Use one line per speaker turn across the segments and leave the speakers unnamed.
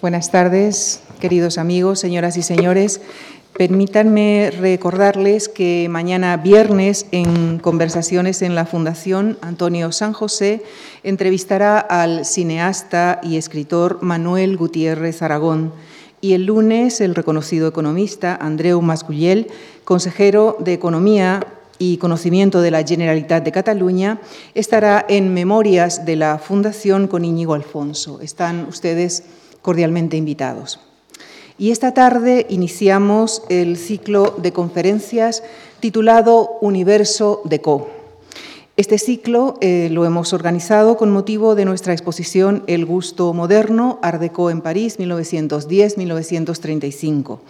Buenas tardes, queridos amigos, señoras y señores. Permítanme recordarles que mañana viernes en Conversaciones en la Fundación Antonio San José entrevistará al cineasta y escritor Manuel Gutiérrez Aragón y el lunes el reconocido economista Andreu Mascullel, consejero de Economía y Conocimiento de la Generalitat de Cataluña, estará en Memorias de la Fundación con Íñigo Alfonso. Están ustedes cordialmente invitados. Y esta tarde iniciamos el ciclo de conferencias titulado Universo de Co. Este ciclo eh, lo hemos organizado con motivo de nuestra exposición El gusto moderno, Art Deco en París, 1910-1935.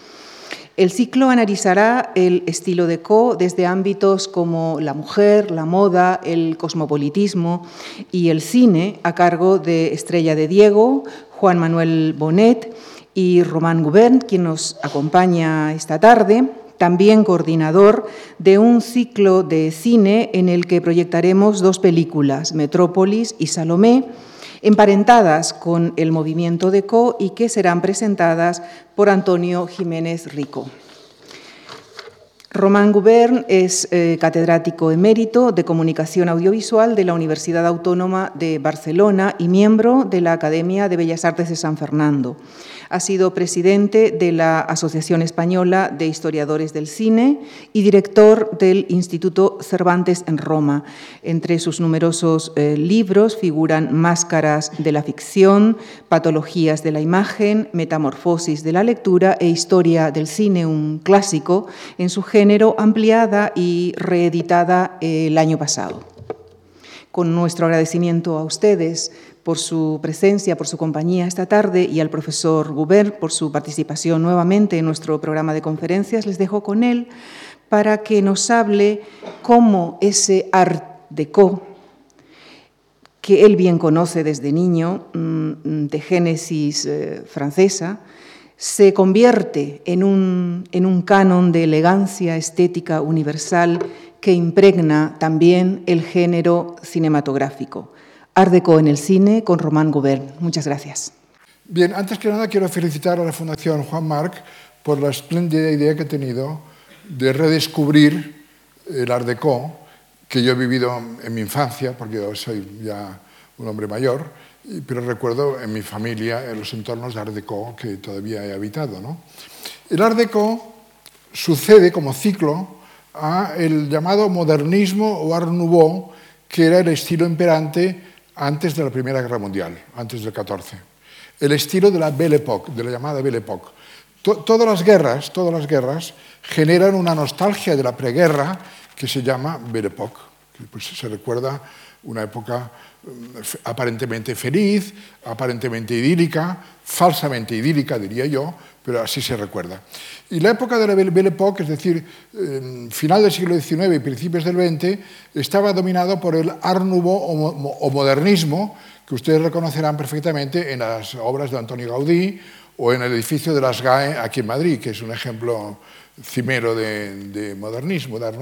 El ciclo analizará el estilo de Co desde ámbitos como la mujer, la moda, el cosmopolitismo y el cine a cargo de Estrella de Diego, Juan Manuel Bonet y Román Gubern, quien nos acompaña esta tarde, también coordinador de un ciclo de cine en el que proyectaremos dos películas, Metrópolis y Salomé, emparentadas con el movimiento de CO y que serán presentadas por Antonio Jiménez Rico. Román Gubern es eh, catedrático emérito de Comunicación Audiovisual de la Universidad Autónoma de Barcelona y miembro de la Academia de Bellas Artes de San Fernando. Ha sido presidente de la Asociación Española de Historiadores del Cine y director del Instituto Cervantes en Roma. Entre sus numerosos eh, libros figuran Máscaras de la ficción, Patologías de la imagen, Metamorfosis de la lectura e Historia del cine, un clásico en su género ampliada y reeditada el año pasado. Con nuestro agradecimiento a ustedes por su presencia, por su compañía esta tarde y al profesor Guber por su participación nuevamente en nuestro programa de conferencias. Les dejo con él para que nos hable cómo ese art déco que él bien conoce desde niño, mm, de génesis eh, francesa, se convierte en un, en un canon de elegancia estética universal que impregna también el género cinematográfico. Ardeco en el cine con Román Gobern. Muchas gracias.
Bien, antes que nada quiero felicitar a la Fundación Juan Marc por la espléndida idea que ha tenido de redescubrir el Art que yo he vivido en mi infancia, porque yo soy ya un hombre mayor, pero recuerdo en mi familia, en los entornos de Art que todavía he habitado. ¿no? El Art sucede como ciclo a el llamado modernismo o Art Nouveau, que era el estilo imperante antes de la Primera Guerra Mundial, antes del 14. El estilo de la Belle Époque, de la llamada Belle Époque. todas las guerras, todas las guerras generan una nostalgia de la preguerra que se llama Belle Époque, que pues, se recuerda una época mm, aparentemente feliz, aparentemente idílica, falsamente idílica, diría yo, pero así se recuerda. Y la época de la Belle Époque, es decir, final del siglo XIX y principios del XX, estaba dominado por el Art o modernismo, que ustedes reconocerán perfectamente en las obras de Antonio Gaudí o en el edificio de las GAE aquí en Madrid, que es un ejemplo cimero de, modernismo, de Art.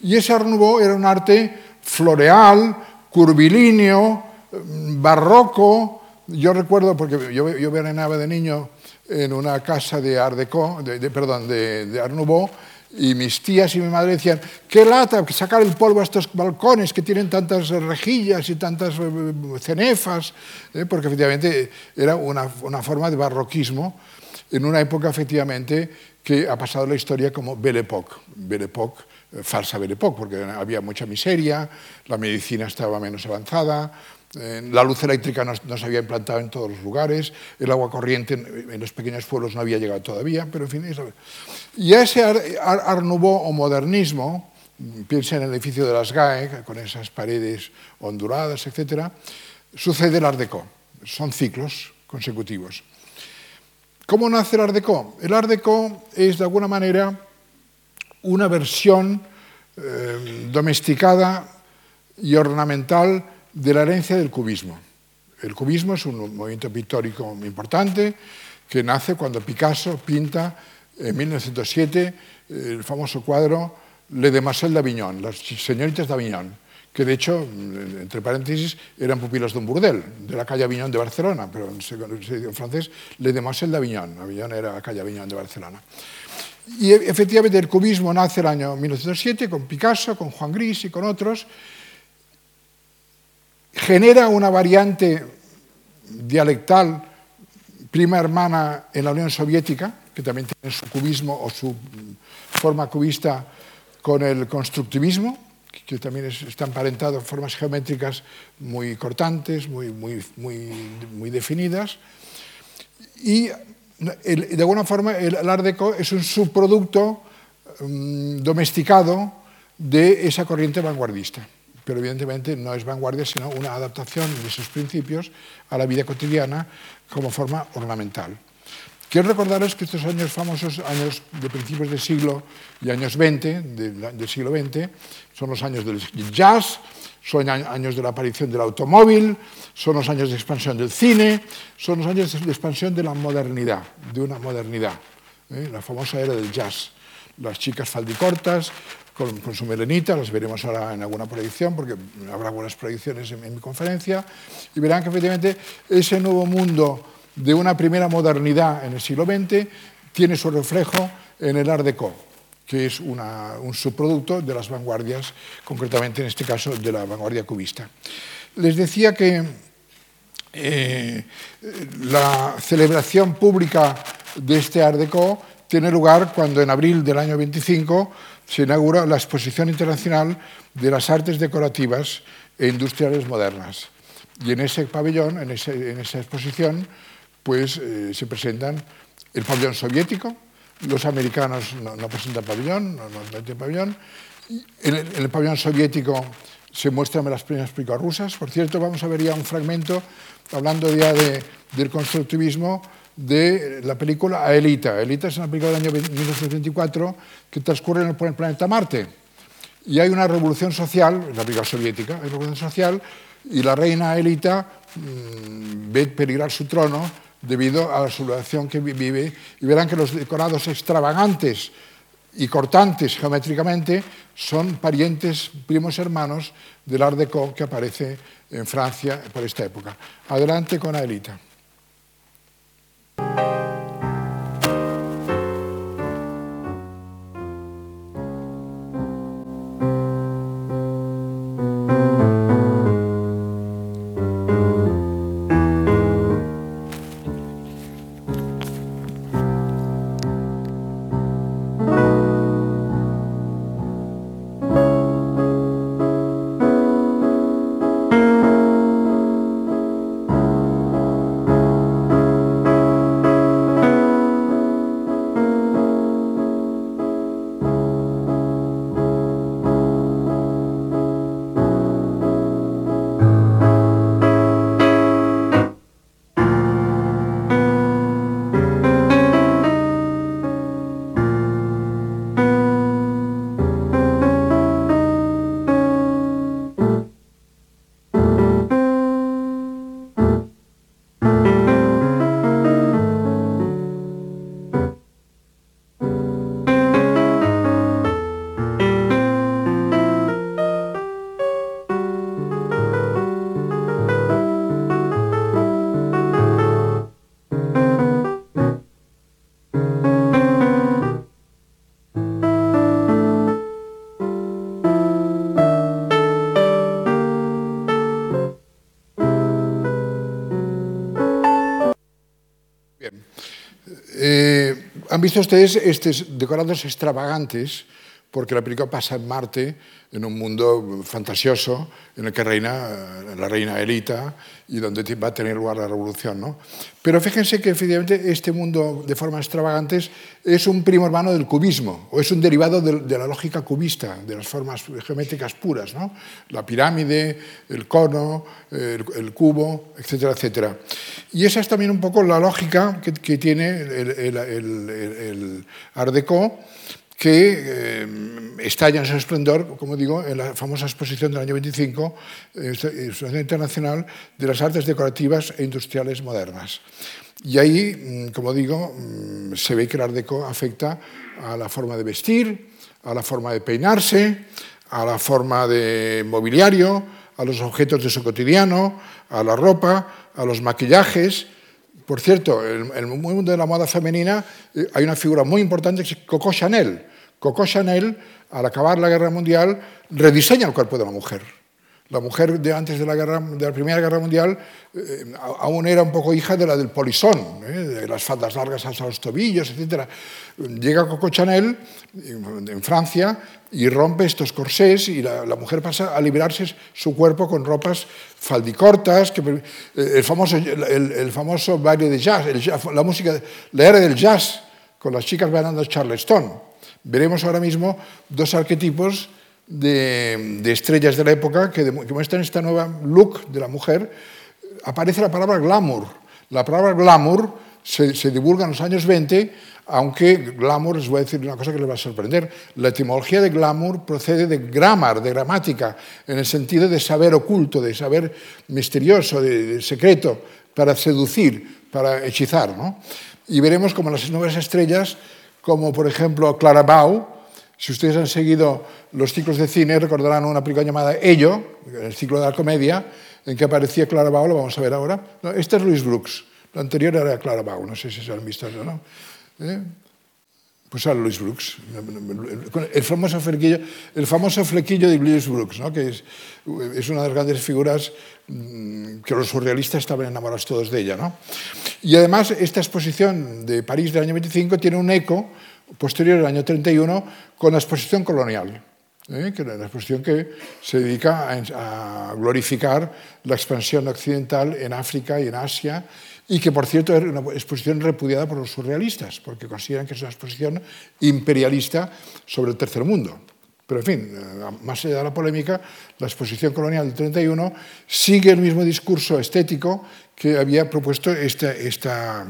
Y ese Art era un arte floreal, curvilíneo, barroco. Yo recuerdo, porque yo, yo veranaba de niño en una casa de Art de, perdón, de, de y mis tías y mi madre decían, qué lata sacar el polvo a estos balcones que tienen tantas rejillas y tantas eh, cenefas, ¿eh? porque efectivamente era una, una, forma de barroquismo en una época efectivamente que ha pasado la historia como Belle Époque, Belle Époque, eh, falsa Belle Époque, porque había mucha miseria, la medicina estaba menos avanzada, la luz eléctrica no, se había implantado en todos los lugares, el agua corriente en, los pequeños pueblos no había llegado todavía, pero en fin. Eso. Y ese Art, o modernismo, piensa en el edificio de las GAE, con esas paredes onduladas, etc., sucede el Art Deco. Son ciclos consecutivos. ¿Cómo nace el Art Deco? El Art Deco es, de alguna manera, una versión eh, domesticada y ornamental de la herencia del cubismo. El cubismo es un movimiento pictórico importante que nace cuando Picasso pinta en 1907 el famoso cuadro Le Demoiselles d'Avignon, las señoritas d'Avignon, que de hecho, entre paréntesis, eran pupilos de un burdel, de la calle Aviñón de Barcelona, pero en francés, Le Demoiselle d'Avignon. Avignon era la calle Aviñón de Barcelona. Y efectivamente el cubismo nace el año 1907 con Picasso, con Juan Gris y con otros. Genera una variante dialectal prima hermana en la Unión Soviética, que también tiene su cubismo o su forma cubista con el constructivismo, que también está emparentado en formas geométricas muy cortantes, muy, muy, muy, definidas. Y de alguna forma el, Art Deco es un subproducto um, domesticado de esa corriente vanguardista. Pero evidentemente no es vanguardia, sino una adaptación de esos principios a la vida cotidiana como forma ornamental. Quiero recordaros que estos años famosos, años de principios del siglo y años 20, del siglo XX, son los años del jazz, son años de la aparición del automóvil, son los años de expansión del cine, son los años de expansión de la modernidad, de una modernidad, ¿eh? la famosa era del jazz. Las chicas faldicortas, con, con, su melenita, las veremos ahora en alguna proyección, porque habrá algunas proyecciones en, mi conferencia, y verán que efectivamente ese nuevo mundo de una primera modernidad en el siglo XX tiene su reflejo en el Art Deco, que es un subproducto de las vanguardias, concretamente en este caso de la vanguardia cubista. Les decía que eh, la celebración pública de este Art Deco tiene lugar cuando en abril del año 25 se inaugura la Exposición Internacional de las Artes Decorativas e Industriales Modernas. Y en ese pabellón, en, en esa exposición, pues eh, se presentan el pabellón soviético, los americanos no, presentan pabellón, no, no meten pabellón, en el, en el, pabellón soviético se muestran las primeras películas rusas. Por cierto, vamos a ver ya un fragmento, hablando ya de, del constructivismo, de la película Aelita. Aelita es una película del año 1924 que transcurre en el planeta Marte. Y hay una revolución social, la película soviética, hay una revolución social, y la reina Aelita mmm, ve peligrar su trono debido a la sublevación que vive, y verán que los decorados extravagantes y cortantes geométricamente son parientes, primos hermanos del Art Deco que aparece en Francia por esta época. Adelante con Aelita. visto ustedes estes decorados extravagantes porque la película pasa en Marte, en un mundo fantasioso, en el que reina la reina Elita y donde va a tener lugar la revolución. ¿no? Pero fíjense que efectivamente este mundo de formas extravagantes es un primo hermano del cubismo, o es un derivado de, de la lógica cubista, de las formas geométricas puras, ¿no? la pirámide, el cono, el, el, cubo, etcétera, etcétera. Y esa es también un poco la lógica que, que tiene el, el, el Art Deco, que eh, estalla en su esplendor, como digo, en la famosa exposición del año 25, eh, Exposición Internacional de las Artes Decorativas e Industriales Modernas. Y ahí, mm, como digo, mm, se ve que el Art Deco afecta a la forma de vestir, a la forma de peinarse, a la forma de mobiliario, a los objetos de su cotidiano, a la ropa, a los maquillajes. Por cierto, en el mundo de la moda femenina eh, hay una figura muy importante que es Coco Chanel. Coco Chanel, al acabar la guerra mundial, rediseña el cuerpo de la mujer. La mujer de antes de la, Primera Guerra Mundial eh, aún era un poco hija de la del polisón, eh, de las faldas largas hasta los tobillos, etc. Llega Coco Chanel en Francia y rompe estos corsés y la, mujer pasa a liberarse su cuerpo con ropas faldicortas, eh, el, famoso, el, baile de jazz, la música, la era del jazz, con las chicas bailando charleston. Veremos ahora mismo dos arquetipos de, estrellas de la época que, muestran esta nueva look de la mujer, aparece la palabra glamour. La palabra glamour se, divulga en los años 20, aunque glamour, les voy a decir una cosa que les va a sorprender, la etimología de glamour procede de grammar, de gramática, en el sentido de saber oculto, de saber misterioso, de, secreto, para seducir, para hechizar. Y veremos como las nuevas estrellas, como por ejemplo Clara Bow, si ustedes han seguido los ciclos de cine, recordarán una película llamada Ello, el ciclo de la comedia, en que aparecía Clara Bow, lo vamos a ver ahora. No, este es Louis Brooks, lo anterior era Clara Bow, no sé si se han visto o no. ¿Eh? Pues era Louis Brooks, el famoso flequillo, el famoso flequillo de Louis Brooks, ¿no? que es, es, una de las grandes figuras mm, que los surrealistas estaban enamorados todos de ella. ¿no? Y además esta exposición de París del año 25 tiene un eco posterior al año 31 con la exposición colonial, ¿eh? que es la exposición que se dedica a, glorificar la expansión occidental en África y en Asia y que, por cierto, es una exposición repudiada por los surrealistas, porque consideran que es una exposición imperialista sobre el tercer mundo. Pero, en fin, eh, más allá de la polémica, la exposición colonial del 31 sigue el mismo discurso estético que había propuesto esta, esta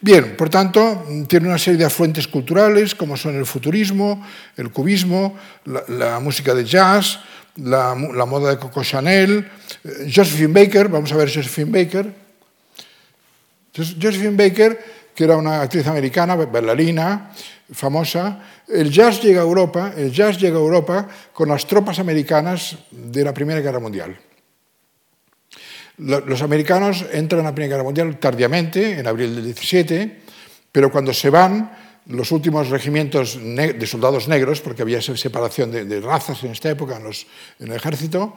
Bien, por tanto, tiene una serie de afluentes culturales como son el futurismo, el cubismo, la, música de jazz, la, moda de Coco Chanel, eh, Josephine Baker, vamos a ver Josephine Baker. Josephine Baker, que era una actriz americana, bailarina, famosa, el jazz llega a Europa, el jazz llega a Europa con las tropas americanas de la Primera Guerra Mundial. Los americanos entran a la Primera Guerra Mundial tardíamente, en abril del 17, pero cuando se van, los últimos regimientos de soldados negros, porque había separación de, razas en esta época en, el ejército,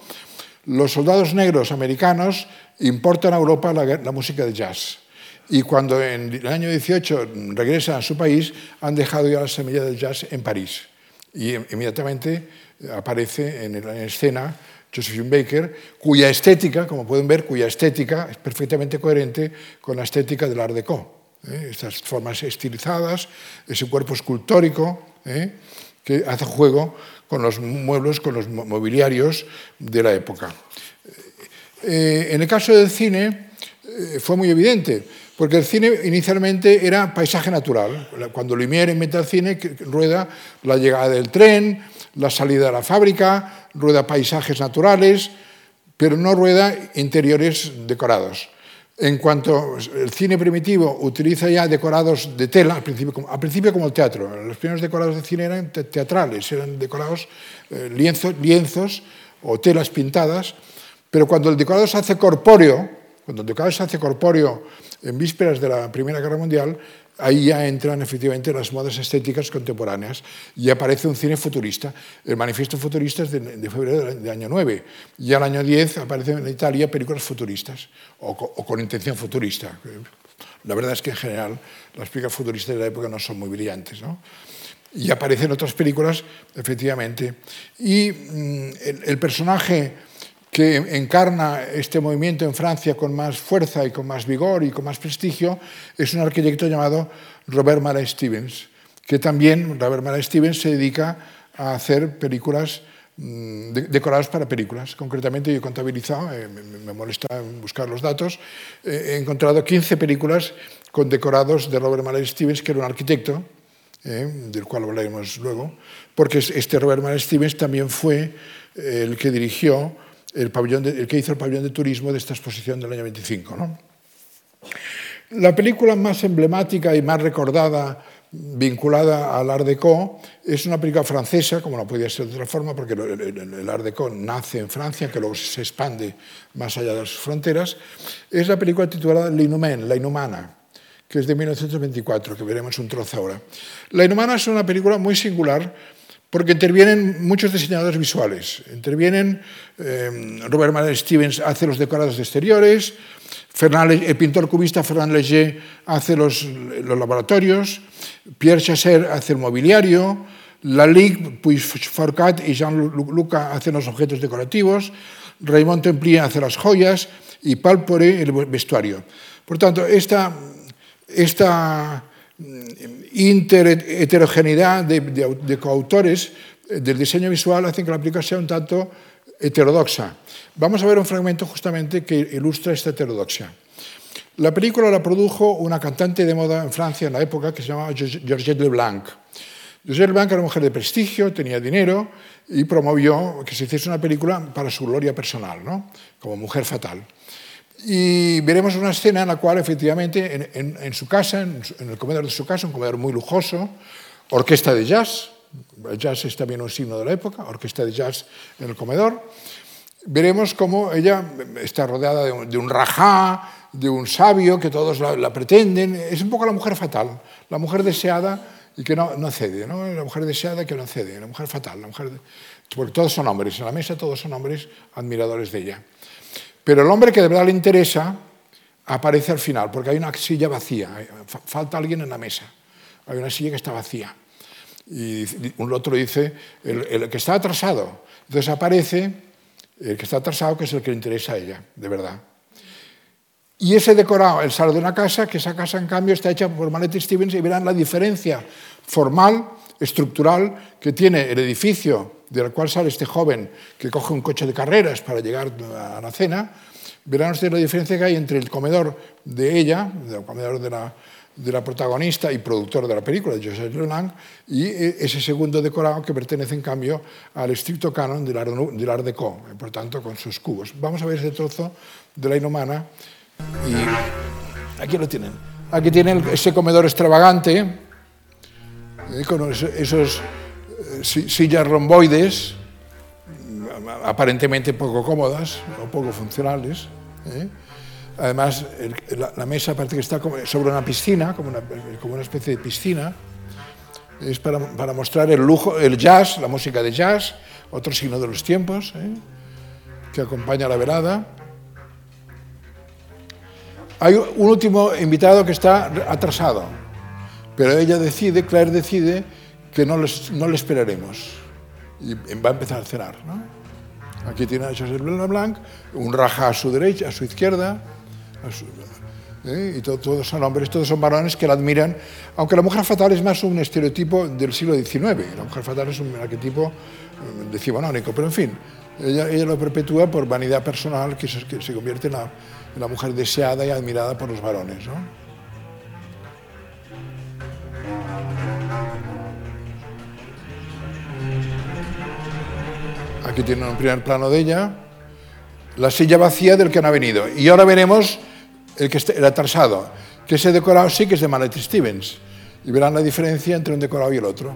los soldados negros americanos importan a Europa la, música de jazz. Y cuando en el año 18 regresan a su país, han dejado ya la semilla del jazz en París. Y inmediatamente aparece en, en escena Josephine Baker, cuya estética, como pueden ver, cuya estética es perfectamente coherente con la estética del Art Deco. ¿eh? Estas formas estilizadas, ese cuerpo escultórico ¿eh? que hace juego con los muebles, con los mobiliarios de la época. Eh, en el caso del cine fue muy evidente, porque el cine inicialmente era paisaje natural. Cuando Lumière inventa el cine, rueda la llegada del tren, la salida de la fábrica, rueda paisajes naturales, pero no rueda interiores decorados. En cuanto el cine primitivo utiliza ya decorados de tela, al principio, al principio como el teatro, los primeros decorados de cine eran teatrales, eran decorados eh, lienzos o telas pintadas, pero cuando el decorado se hace corpóreo, cuando el decorado se hace corpóreo en vísperas de la Primera Guerra Mundial, ahí ya entran efectivamente las modas estéticas contemporáneas y aparece un cine futurista. El manifiesto futurista es de, febrero del año 9 y al año 10 aparecen en Italia películas futuristas o, con intención futurista. La verdad es que en general las películas futuristas de la época no son muy brillantes. Y aparecen otras películas, efectivamente. Y mm, el personaje que encarna este movimiento en Francia con más fuerza y con más vigor y con más prestigio, es un arquitecto llamado Robert Mara Stevens, que también, Robert Mara Stevens, se dedica a hacer películas mm, decoradas para películas. Concretamente, yo he contabilizado, eh, me molesta buscar los datos, eh, he encontrado 15 películas con decorados de Robert Mara Stevens, que era un arquitecto, eh, del cual hablaremos luego, porque este Robert Mara Stevens también fue el que dirigió el, que hizo el pabellón de turismo de esta exposición del año 25. ¿no? La película más emblemática y más recordada vinculada al Art Deco. Es una película francesa, como no podía ser de otra forma, porque el, Art Deco nace en Francia, que luego se expande más allá de sus fronteras. Es la película titulada L'Inhumaine, La Inhumana, que es de 1924, que veremos un trozo ahora. La Inhumana es una película muy singular porque intervienen muchos diseñadores visuales. Intervienen, eh, Robert Malley Stevens hace los decorados de exteriores, el pintor cubista Fernand Léger hace los, los laboratorios, Pierre Chasser hace el mobiliario, Lalique, Puig-Forcat y Jean-Luc hacen los objetos decorativos, Raymond Templier hace las joyas y Paul Poré el vestuario. Por tanto, esta, esta interheterogeneidad de, de, coautores eh, del diseño visual hacen que la película sea un tanto heterodoxa. Vamos a ver un fragmento justamente que ilustra esta heterodoxia. La película la produjo una cantante de moda en Francia en la época que se llamaba Georgette Leblanc. Georgette Leblanc era una mujer de prestigio, tenía dinero y promovió que se hiciese una película para su gloria personal, ¿no? como mujer fatal. Y veremos una escena en la cual efectivamente en, su casa, en, el comedor de su casa, un comedor muy lujoso, orquesta de jazz, el jazz es también un signo de la época, orquesta de jazz en el comedor, veremos cómo ella está rodeada de un, de un rajá, de un sabio, que todos la, pretenden, es un poco la mujer fatal, la mujer deseada y que no, no cede, ¿no? la mujer deseada que no cede, la mujer fatal, la mujer porque todos son hombres, en la mesa todos son hombres admiradores de ella. Pero el hombre que de verdad le interesa aparece al final, porque hay una silla vacía, falta alguien en la mesa, hay una silla que está vacía. Y un otro dice, el, que está atrasado. Entonces aparece el que está atrasado, que es el que le interesa a ella, de verdad. Y ese decorado, el salón de una casa, que esa casa en cambio está hecha por Manetti Stevens y verán la diferencia formal, estructural, que tiene el edificio del cual sale este joven que coge un coche de carreras para llegar a la cena, verán ustedes la diferencia que hay entre el comedor de ella, el comedor de la, de la protagonista y productor de la película, de Joseph Leblanc, y e, ese segundo decorado que pertenece en cambio al estricto canon del Art, del art Deco, por tanto con sus cubos. Vamos a ver ese trozo de la inhumana y aquí lo tienen. Aquí tienen ese comedor extravagante, eh, con esos sillas romboides, aparentemente poco cómodas o poco funcionales. ¿eh? Además, la, mesa parece que está sobre una piscina, como una, especie de piscina. Es para, para, mostrar el lujo, el jazz, la música de jazz, otro signo de los tiempos, ¿eh? que acompaña la velada. Hay un último invitado que está atrasado, pero ella decide, Claire decide, que no, no le esperaremos. Y va a empezar a cenar. ¿no? Aquí tiene a José Blanc, un raja a su derecha, a su izquierda, ¿eh? y todos son hombres, todos son varones que la admiran, aunque la mujer fatal es más un estereotipo del siglo XIX, la mujer fatal es un arquetipo eh, decimonónico, pero en fin, ella, ella, lo perpetúa por vanidad personal que se, que se convierte en la, en la, mujer deseada y admirada por los varones. ¿no? Aquí tienen un primer plano de ella. La silla vacía del que no ha venido. Y ahora veremos el, que el atrasado, que ese decorado sí que es de Mallet Stevens. Y verán la diferencia entre un decorado y el otro.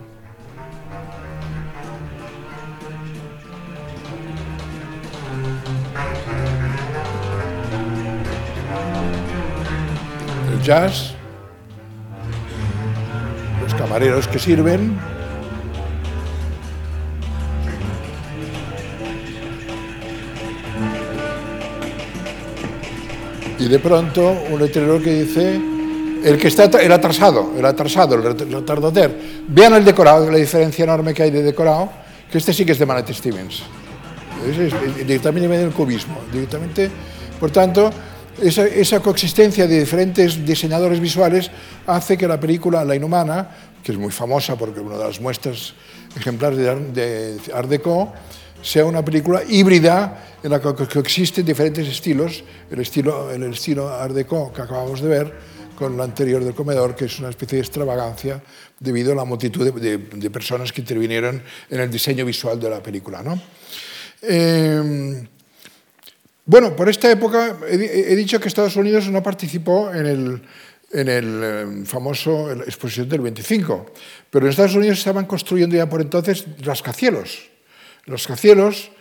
El jazz, los camareros que sirven, y de pronto un letrero que dice el que está el atrasado, el atrasado, el retardoter. Vean el decorado, la diferencia enorme que hay de decorado, que este sí que es de Manet Stevens. directamente viene del cubismo. Directamente, por tanto, esa, esa, coexistencia de diferentes diseñadores visuales hace que la película La Inhumana, que es muy famosa porque es una de las muestras ejemplares de, de Art Deco, sea una película híbrida en la que existen diferentes estilos, el estilo, el estilo Art Deco que acabamos de ver, con el anterior del comedor, que es una especie de extravagancia debido a la multitud de, de, personas que intervinieron en el diseño visual de la película. ¿no? Eh, bueno, por esta época he, he, dicho que Estados Unidos no participó en el, en el eh, famoso exposición del 25. Pero en Estados Unidos estaban construyendo ya por entonces rascacielos. Rascacielos,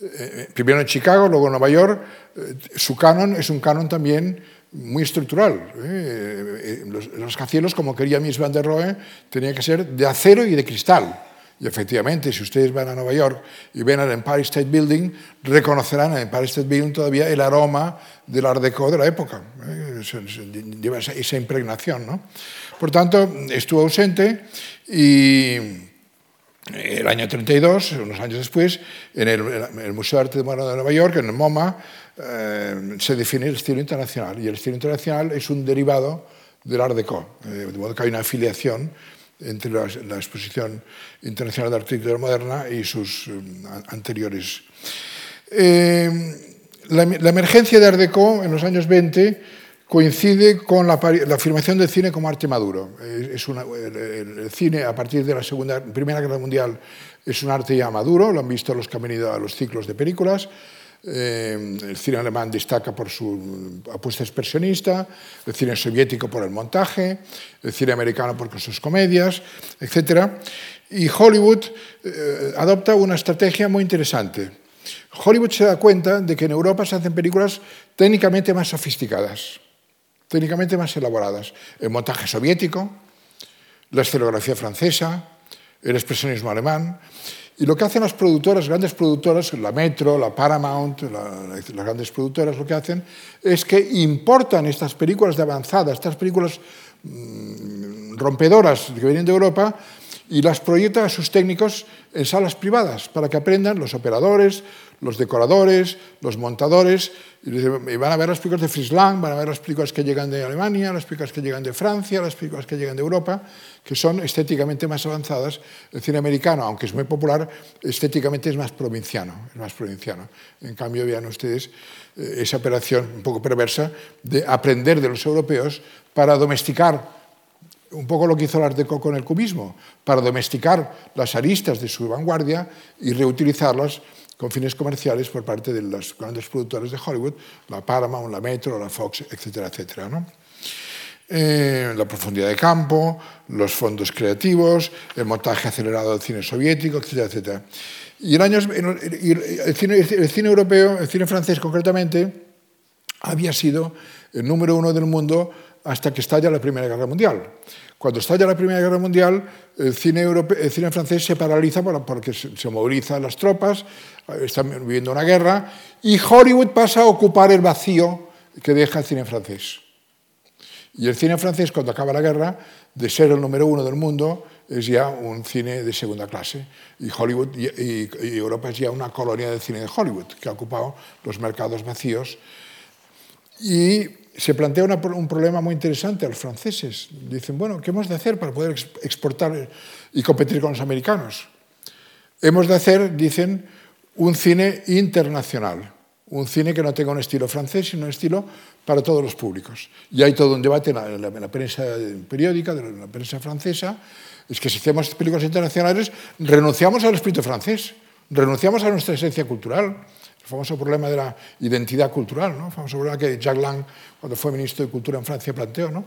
eh, primero en Chicago, luego en Nueva York, su canon es un canon también muy estructural. Los, rascacielos, como quería Miss Van der Rohe, tenían que ser de acero y de cristal. Y efectivamente, si ustedes van a Nueva York y ven al Empire State Building, reconocerán en el Empire State Building todavía el aroma del Art Deco de la época. ¿eh? Lleva esa impregnación. ¿no? Por tanto, estuvo ausente y el año 32, unos años después, en el, Museo de Arte Moderno de Nueva York, en el MoMA, eh, se define el estilo internacional. Y el estilo internacional es un derivado del Art Deco, eh, de modo que hay una afiliación entre la, Exposición Internacional de Arquitectura Moderna y sus eh, anteriores. Eh, la, emergencia de Art Deco en los años 20 coincide con la, afirmación del cine como arte maduro. El, cine a partir de la segunda, Primera Guerra Mundial es un arte ya maduro, lo han visto los que han venido a los ciclos de películas. Eh, el cine alemán destaca por su apuesta expresionista, el cine soviético por el montaje, el cine americano por sus comedias, etc. Y Hollywood eh, adopta una estrategia muy interesante. Hollywood se da cuenta de que en Europa se hacen películas técnicamente más sofisticadas, técnicamente más elaboradas. El montaje soviético, la escenografía francesa, el expresionismo alemán. Y lo que hacen las productoras, grandes productoras, la Metro, la Paramount, las grandes productoras, lo que hacen es que importan estas películas de avanzada, estas películas mm, rompedoras que vienen de Europa y las proyectan a sus técnicos en salas privadas para que aprendan los operadores, los decoradores, los montadores, y van a ver las películas de Frisland, van a ver las películas que llegan de Alemania, las películas que llegan de Francia, las películas que llegan de Europa, que son estéticamente más avanzadas. El cine americano, aunque es muy popular, estéticamente es más provinciano. Es más provinciano. En cambio, vean ustedes eh, esa operación un poco perversa de aprender de los europeos para domesticar un poco lo que hizo el Art Deco con el cubismo, para domesticar las aristas de su vanguardia y reutilizarlas con fines comerciales por parte de los grandes productores de Hollywood, la Paramount, la Metro, la Fox, etcétera, etcétera. Eh, la profundidad de campo, los fondos creativos, el montaje acelerado del cine soviético, etcétera, etcétera. Y el, año, el, cine, el cine europeo, el cine francés concretamente, había sido el número uno del mundo hasta que estalla la Primera Guerra Mundial. Cuando estalla la Primera Guerra Mundial, el cine, el cine francés se paraliza porque se movilizan las tropas, están viviendo una guerra, y Hollywood pasa a ocupar el vacío que deja el cine francés. Y el cine francés, cuando acaba la guerra, de ser el número uno del mundo, es ya un cine de segunda clase. Y Hollywood y, Europa es ya una colonia del cine de Hollywood, que ha ocupado los mercados vacíos. Y se plantea un problema muy interesante a los franceses. Dicen, bueno, ¿qué hemos de hacer para poder exportar y competir con los americanos? Hemos de hacer, dicen, un cine internacional, un cine que no tenga un estilo francés, sino un estilo para todos los públicos. Y hay todo un debate en la, prensa periódica, de la prensa francesa, es que si hacemos películas internacionales, renunciamos al espíritu francés, renunciamos a nuestra esencia cultural el famoso problema de la identidad cultural, ¿no? el famoso problema que Jacques Lang, cuando fue ministro de Cultura en Francia, planteó. ¿no?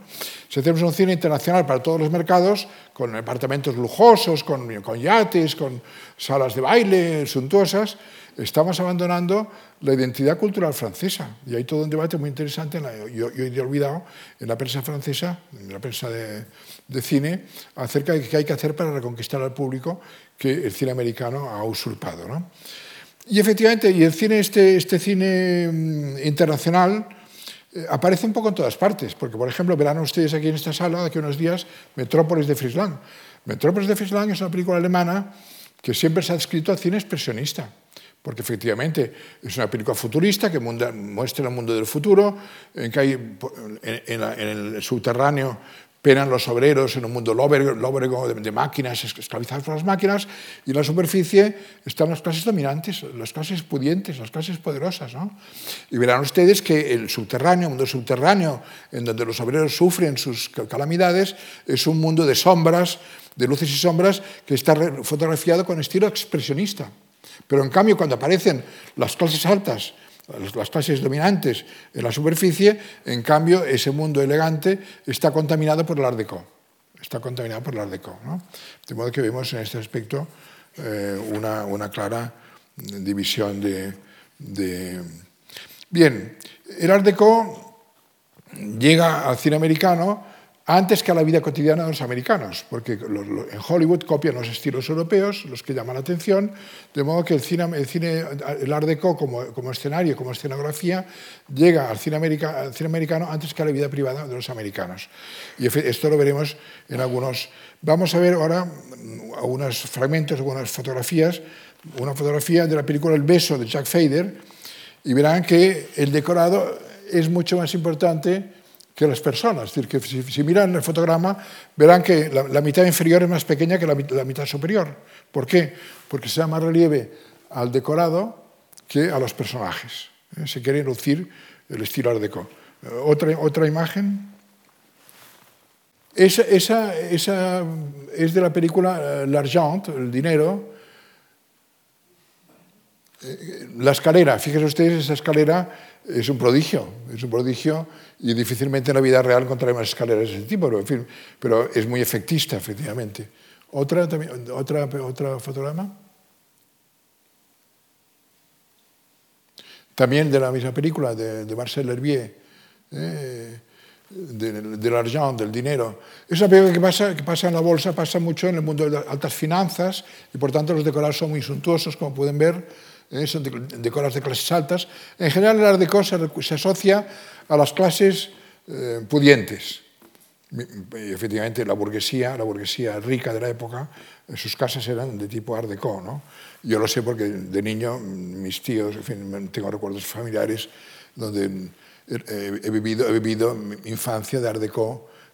Si hacemos un cine internacional para todos los mercados, con apartamentos lujosos, con, con yates, con salas de baile suntuosas, estamos abandonando la identidad cultural francesa. Y hay todo un debate muy interesante, yo, yo he olvidado, en la prensa francesa, en la prensa de, de, cine, acerca de qué hay que hacer para reconquistar al público que el cine americano ha usurpado. ¿no? Y efectivamente, y el cine, este, este cine mm, internacional, eh, aparece un poco en todas partes, porque por ejemplo verán ustedes aquí en esta sala, de unos días, Metrópolis de Friesland. Metrópolis de Friesland es una película alemana que siempre se ha descrito al cine expresionista, porque efectivamente es una película futurista que muestra el mundo del futuro, en que hay en el subterráneo penan los obreros en un mundo lóbrego de, máquinas, esclavizados por las máquinas, y en la superficie están las clases dominantes, las clases pudientes, las clases poderosas. ¿no? Y verán ustedes que el subterráneo, el mundo subterráneo, en donde los obreros sufren sus calamidades, es un mundo de sombras, de luces y sombras, que está fotografiado con estilo expresionista. Pero en cambio, cuando aparecen las clases altas, las clases dominantes en la superficie, en cambio ese mundo elegante está contaminado por el Art Deco. Está contaminado por el Art Deco. ¿no? De modo que vemos en este aspecto eh, una, una, clara división de, de... Bien, el Art Deco llega al cine americano antes que a la vida cotidiana de los americanos, porque en Hollywood copian los estilos europeos, los que llaman la atención, de modo que el cine, el, cine, el Art Deco como, como, escenario, como escenografía, llega al cine, al cine, americano antes que a la vida privada de los americanos. Y esto lo veremos en algunos... Vamos a ver ahora algunos fragmentos, algunas fotografías, una fotografía de la película El beso de Jack Fader, y verán que el decorado es mucho más importante que las personas. Es decir, que si, miran el fotograma verán que la, mitad inferior es más pequeña que la, mitad superior. ¿Por qué? Porque se da más relieve al decorado que a los personajes. ¿eh? Se quiere lucir el estilo art deco. Eh, otra, otra imagen. Esa, esa, esa, es de la película eh, L'Argent, el dinero. La escalera, fíjense ustedes, esa escalera es un prodigio, es un prodigio y difícilmente en la vida real encontraremos escaleras de ese tipo, pero, es muy efectista, efectivamente. ¿Otra, también, otra, otra fotograma? También de la misma película, de, de Marcel Herbier, eh, de, del argent, del dinero. Es una película que pasa, que pasa en la bolsa, pasa mucho en el mundo de altas finanzas y por tanto los decorados son muy suntuosos, como pueden ver, eh, son decorados de clases altas. En general el art se, se asocia a las clases eh, pudientes. Y efectivamente, la burguesía, la burguesía rica de la época, sus casas eran de tipo art. ¿no? Yo lo sé porque de niño mis tíos, en fin, tengo recuerdos familiares donde he, he, vivido, he vivido mi infancia de art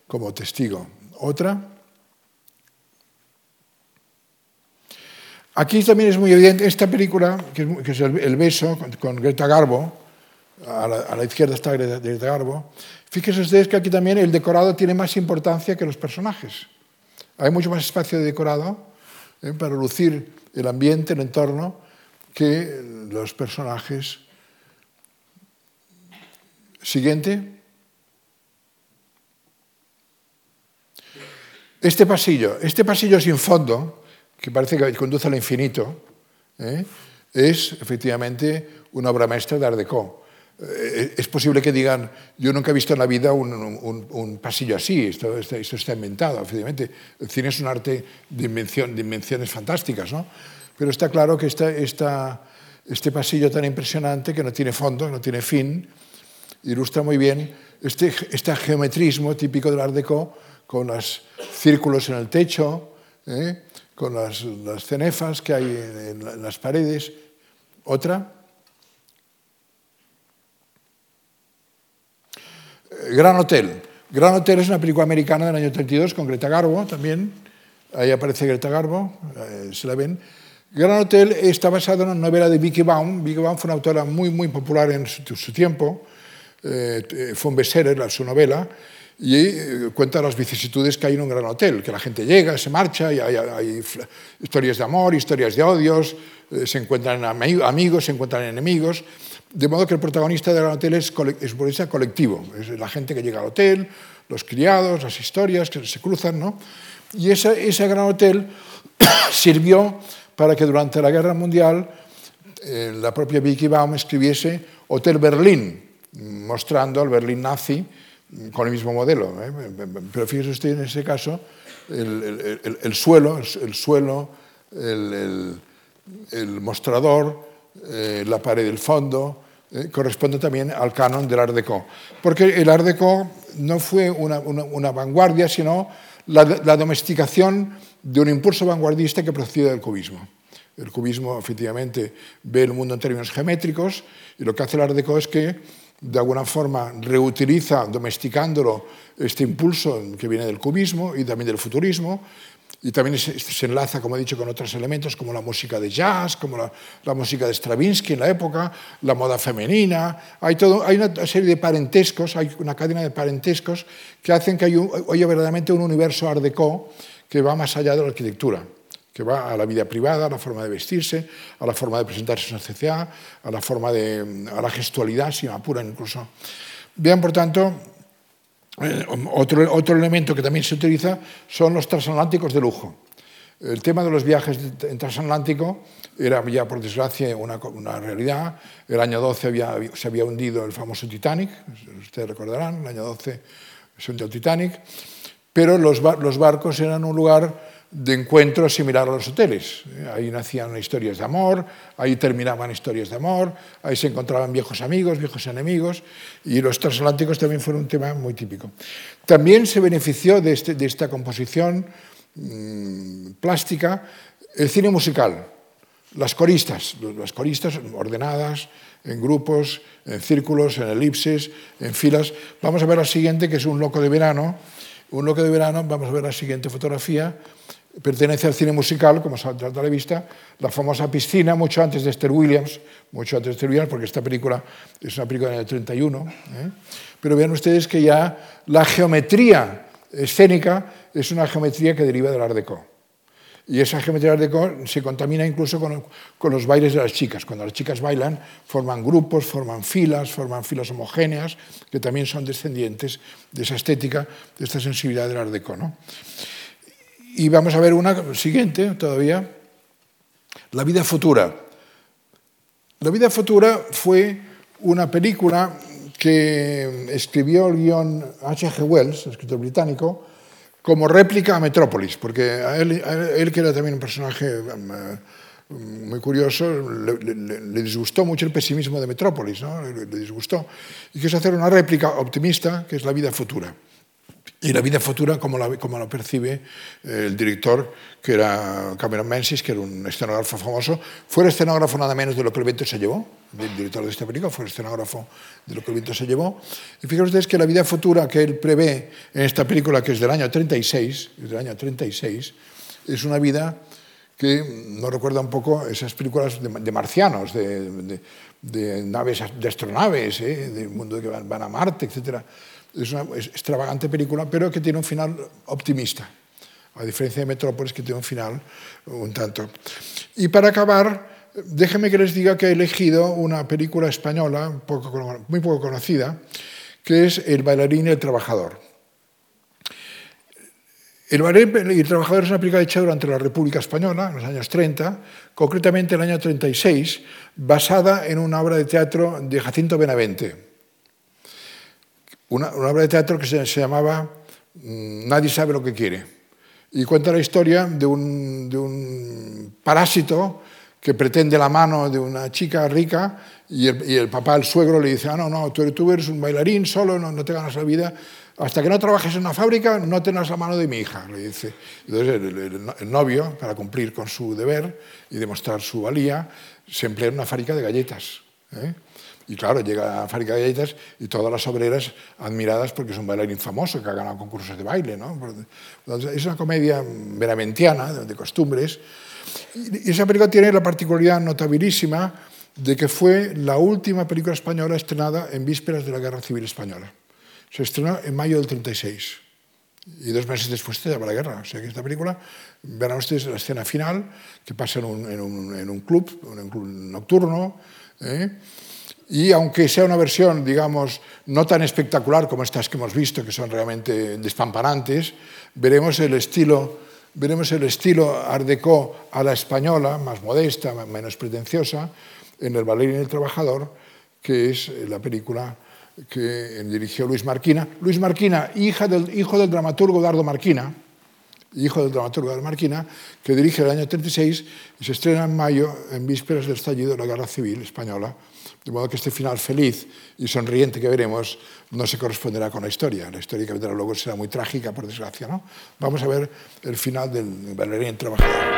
como testigo. Otra. Aquí también es muy evidente esta película, que es, el, beso con, Greta Garbo, a la, a la izquierda está Greta Garbo. Fíjense ustedes que aquí también el decorado tiene más importancia que los personajes. Hay mucho más espacio de decorado ¿eh? para lucir el ambiente, el entorno, que los personajes. Siguiente. Este pasillo, este pasillo sin fondo, que parece que conduce al infinito, ¿eh? es efectivamente una obra maestra de Art Deco. Eh, es posible que digan, yo nunca he visto en la vida un, un, un pasillo así, esto, esto, esto, está inventado, efectivamente. El cine es un arte de, invención, de invenciones fantásticas, ¿no? Pero está claro que esta, esta, este pasillo tan impresionante, que no tiene fondo, que no tiene fin, ilustra muy bien este, este geometrismo típico del Art Deco, con los círculos en el techo, ¿eh? Con las, las, cenefas que hay en, en las paredes. Otra. Gran Hotel. Gran Hotel es una película americana del año 32 con Greta Garbo también. Ahí aparece Greta Garbo, eh, se la ven. Gran Hotel está basado en una novela de Vicky Baum. Vicky Baum fue una autora muy, muy popular en su, su tiempo. Eh, fue un bestseller su novela y eh, cuenta las vicisitudes que hay en un gran hotel, que la gente llega, se marcha, y hay, historias de amor, historias de odios, eh, se encuentran amigos, se encuentran enemigos. De modo que el protagonista del hotel es, es un colectivo, es la gente que llega al hotel, los criados, las historias que se cruzan, ¿no? Y ese, ese gran hotel sirvió para que durante la Guerra Mundial eh, la propia Vicky Baum escribiese Hotel Berlín, mostrando al Berlín nazi con el mismo modelo. ¿eh? Pero fíjese usted en ese caso, el, el, el suelo, el, suelo, el, mostrador, eh, la pared del fondo, eh, corresponde también al canon del Art Deco. Porque el Art Deco no fue una, una, una vanguardia, sino la, la, domesticación de un impulso vanguardista que procede del cubismo. El cubismo, efectivamente, ve el mundo en términos geométricos y lo que hace el Art Deco es que, de alguna forma, reutiliza, domesticándolo, este impulso que viene del cubismo y también del futurismo, y también se, enlaza, como he dicho, con otros elementos como la música de jazz, como la, música de Stravinsky en la época, la moda femenina. Hay, todo, hay una serie de parentescos, hay una cadena de parentescos que hacen que haya verdaderamente un universo art déco que va más allá de la arquitectura. Que va a la vida privada, a la forma de vestirse, a la forma de presentarse en sociedad, a la forma de, a la gestualidad, si me apuran incluso. Vean, por tanto, eh, otro, otro elemento que también se utiliza son los transatlánticos de lujo. El tema de los viajes en transatlántico era ya, por desgracia, una, una realidad. El año 12 había, se había hundido el famoso Titanic, ustedes recordarán, el año 12 se hundió el Titanic, pero los, los barcos eran un lugar de encuentro similar a los hoteles. Ahí nacían historias de amor, ahí terminaban historias de amor, ahí se encontraban viejos amigos, viejos enemigos, y los transatlánticos también fueron un tema muy típico. También se benefició de, este, de esta composición mmm, plástica el cine musical, las coristas, las coristas ordenadas en grupos, en círculos, en elipses, en filas. Vamos a ver la siguiente, que es un loco de verano. Un loco de verano, vamos a ver la siguiente fotografía, pertenece al cine musical, como se trata a la vista, la famosa piscina, mucho antes de Esther Williams, mucho antes de Esther Williams, porque esta película es una película del 31. ¿eh? Pero vean ustedes que ya la geometría escénica es una geometría que deriva del Art Deco. Y esa geometría Art Deco se contamina incluso con, con, los bailes de las chicas. Cuando las chicas bailan, forman grupos, forman filas, forman filas homogéneas, que también son descendientes de esa estética, de esta sensibilidad del Art Deco. ¿no? Y vamos a ver una siguiente todavía, La vida futura. La vida futura fue una película que escribió el guion H.G. Wells, escritor británico, como réplica a Metrópolis, porque a él, que era también un personaje um, muy curioso, le, disgustó mucho el pesimismo de Metrópolis, ¿no? le, le disgustó, y quiso hacer una réplica optimista, que es la vida futura y la vida futura como la, como percibe eh, el director, que era Cameron Menzies, que era un escenógrafo famoso. Fue el escenógrafo nada menos de lo que el viento se llevó, el director de esta película fue el escenógrafo de lo que el viento se llevó. Y fíjense ustedes que la vida futura que él prevé en esta película, que es del año 36, es del año 36, es una vida que nos recuerda un poco esas películas de, de marcianos, de, de, de, naves, de astronaves, ¿eh? del mundo que van, van a Marte, etcétera es una extravagante película, pero que tiene un final optimista, a diferencia de Metrópolis, que tiene un final un tanto. Y para acabar, déjenme que les diga que he elegido una película española muy poco conocida, que es El bailarín y el trabajador. El bailarín y el trabajador es una película hecha durante la República Española, en los años 30, concretamente en el año 36, basada en una obra de teatro de Jacinto Benavente una, una obra de teatro que se, llamaba mm, Nadie sabe lo que quiere. Y cuenta la historia de un, de un parásito que pretende la mano de una chica rica y el, papá, el suegro, le dice, ah, no, no, tú, eres un bailarín solo, no, no, te ganas la vida, hasta que no trabajes en una fábrica no tengas la mano de mi hija, le dice. Entonces el novio, para cumplir con su deber y demostrar su valía, se emplea en una fábrica de galletas. ¿eh? Y claro, llega a Fábrica de Galletas y todas las obreras admiradas porque es un bailarín famoso que ha ganado concursos de baile. ¿no? Es una comedia veramentiana, de costumbres. Y esa película tiene la particularidad notabilísima de que fue la última película española estrenada en vísperas de la Guerra Civil Española. Se estrenó en mayo del 36 y dos meses después se llama la guerra. O sea que esta película, verán ustedes la escena final, que pasa en un, en un, en un club, en un club nocturno, ¿eh? Y aunque sea una versión, digamos, no tan espectacular como estas que hemos visto, que son realmente despampanantes, veremos el estilo, veremos el estilo Art Deco a la española, más modesta, menos pretenciosa, en El Bailarín y el Trabajador, que es la película que dirigió Luis Marquina. Luis Marquina, hija del, hijo del dramaturgo Dardo Marquina, hijo del dramaturgo Dardo Marquina, que dirige el año 36 y se estrena en mayo, en vísperas del estallido de la Guerra Civil Española, de modo que este final feliz y sonriente que veremos no se corresponderá con la historia. La historia que vendrá luego será muy trágica, por desgracia. ¿no? Vamos a ver el final del bailarín trabajador.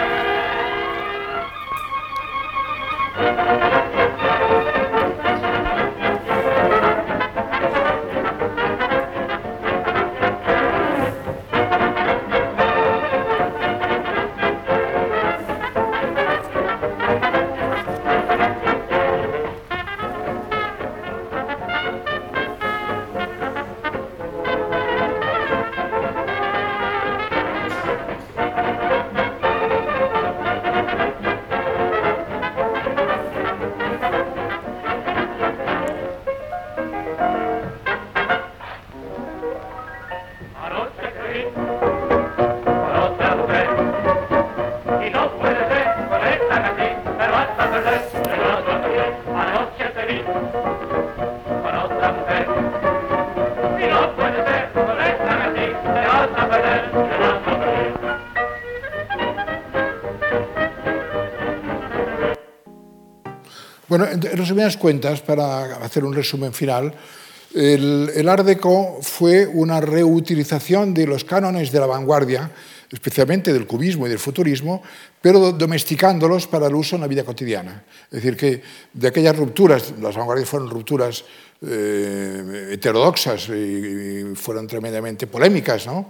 En resumidas cuentas, para hacer un resumen final, el, el Art Deco fue una reutilización de los cánones de la vanguardia, especialmente del cubismo y del futurismo, pero domesticándolos para el uso en la vida cotidiana. Es decir, que de aquellas rupturas, las vanguardias fueron rupturas eh, heterodoxas y, y, fueron tremendamente polémicas, ¿no?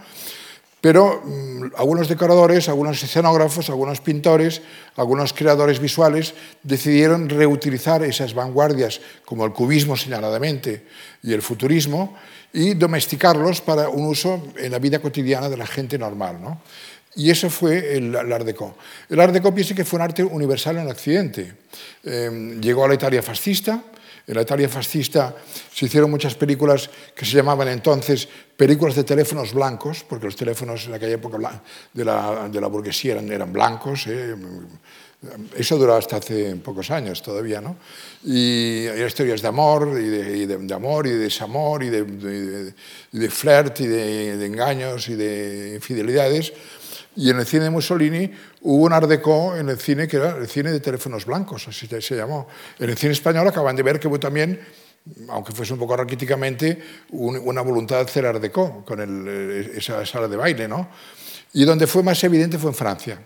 Pero mmm, algunos decoradores, algunos escenógrafos, algunos pintores, algunos creadores visuales decidieron reutilizar esas vanguardias, como el cubismo señaladamente y el futurismo, y domesticarlos para un uso en la vida cotidiana de la gente normal. ¿no? Y eso fue el, el, Art Deco. El Art Deco piensa que fue un arte universal en Occidente. Eh, llegó a la Italia fascista, en la Italia fascista se hicieron muchas películas que se llamaban entonces películas de teléfonos blancos, porque los teléfonos en aquella época de la, de la burguesía eran, eran blancos. ¿eh? Eso duró hasta hace pocos años todavía, ¿no? Y hay historias de amor, y de, y de, de amor, y de desamor, y de, de, de flirt, y de, engaños, y de infidelidades. Y en el cine de Mussolini hubo un art déco en el cine que era el cine de teléfonos blancos, así se llamó. En el cine español acaban de ver que hubo también, aunque fuese un poco raquíticamente, un, una voluntad de hacer art déco con el, eh, esa sala de baile, ¿no? Y donde fue más evidente fue en Francia,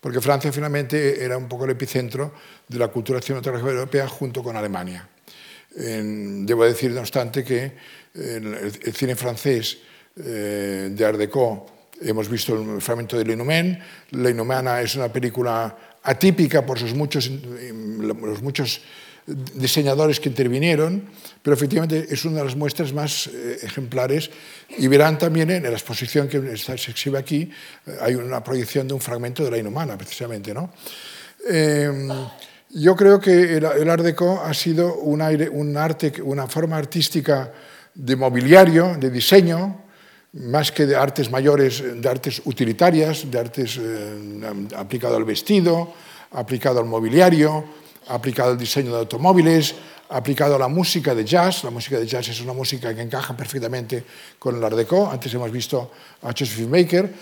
porque Francia finalmente era un poco el epicentro de la cultura cinematográfica europea junto con Alemania. En, debo decir, no obstante, que el, el cine francés eh, de art déco Hemos visto el fragmento de L'Inhumain. La Inhumana es una película atípica por sus muchos, los muchos diseñadores que intervinieron, pero efectivamente es una de las muestras más eh, ejemplares y verán también en la exposición que se exhibe aquí, eh, hay una proyección de un fragmento de la Inhumana, precisamente. ¿no? Eh, yo creo que el Art Deco ha sido un, aire, un arte, una forma artística de mobiliario, de diseño, más que de artes mayores, de artes utilitarias, de artes eh, aplicado al vestido, aplicado al mobiliario, aplicado al diseño de automóviles, aplicado a la música de jazz. La música de jazz es una música que encaja perfectamente con el Art Deco. Antes hemos visto a Josephine Baker.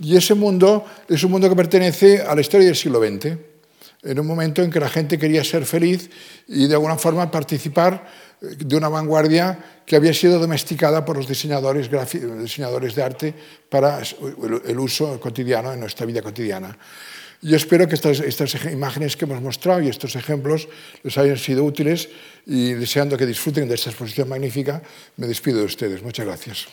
Y ese mundo es un mundo que pertenece a la historia del siglo XX, en un momento en que la gente quería ser feliz y de alguna forma participar de una vanguardia que había sido domesticada por los diseñadores, diseñadores de arte para el uso cotidiano en nuestra vida cotidiana. Yo espero que estas, estas imágenes que hemos mostrado y estos ejemplos les hayan sido útiles y deseando que disfruten de esta exposición magnífica, me despido de ustedes. Muchas gracias.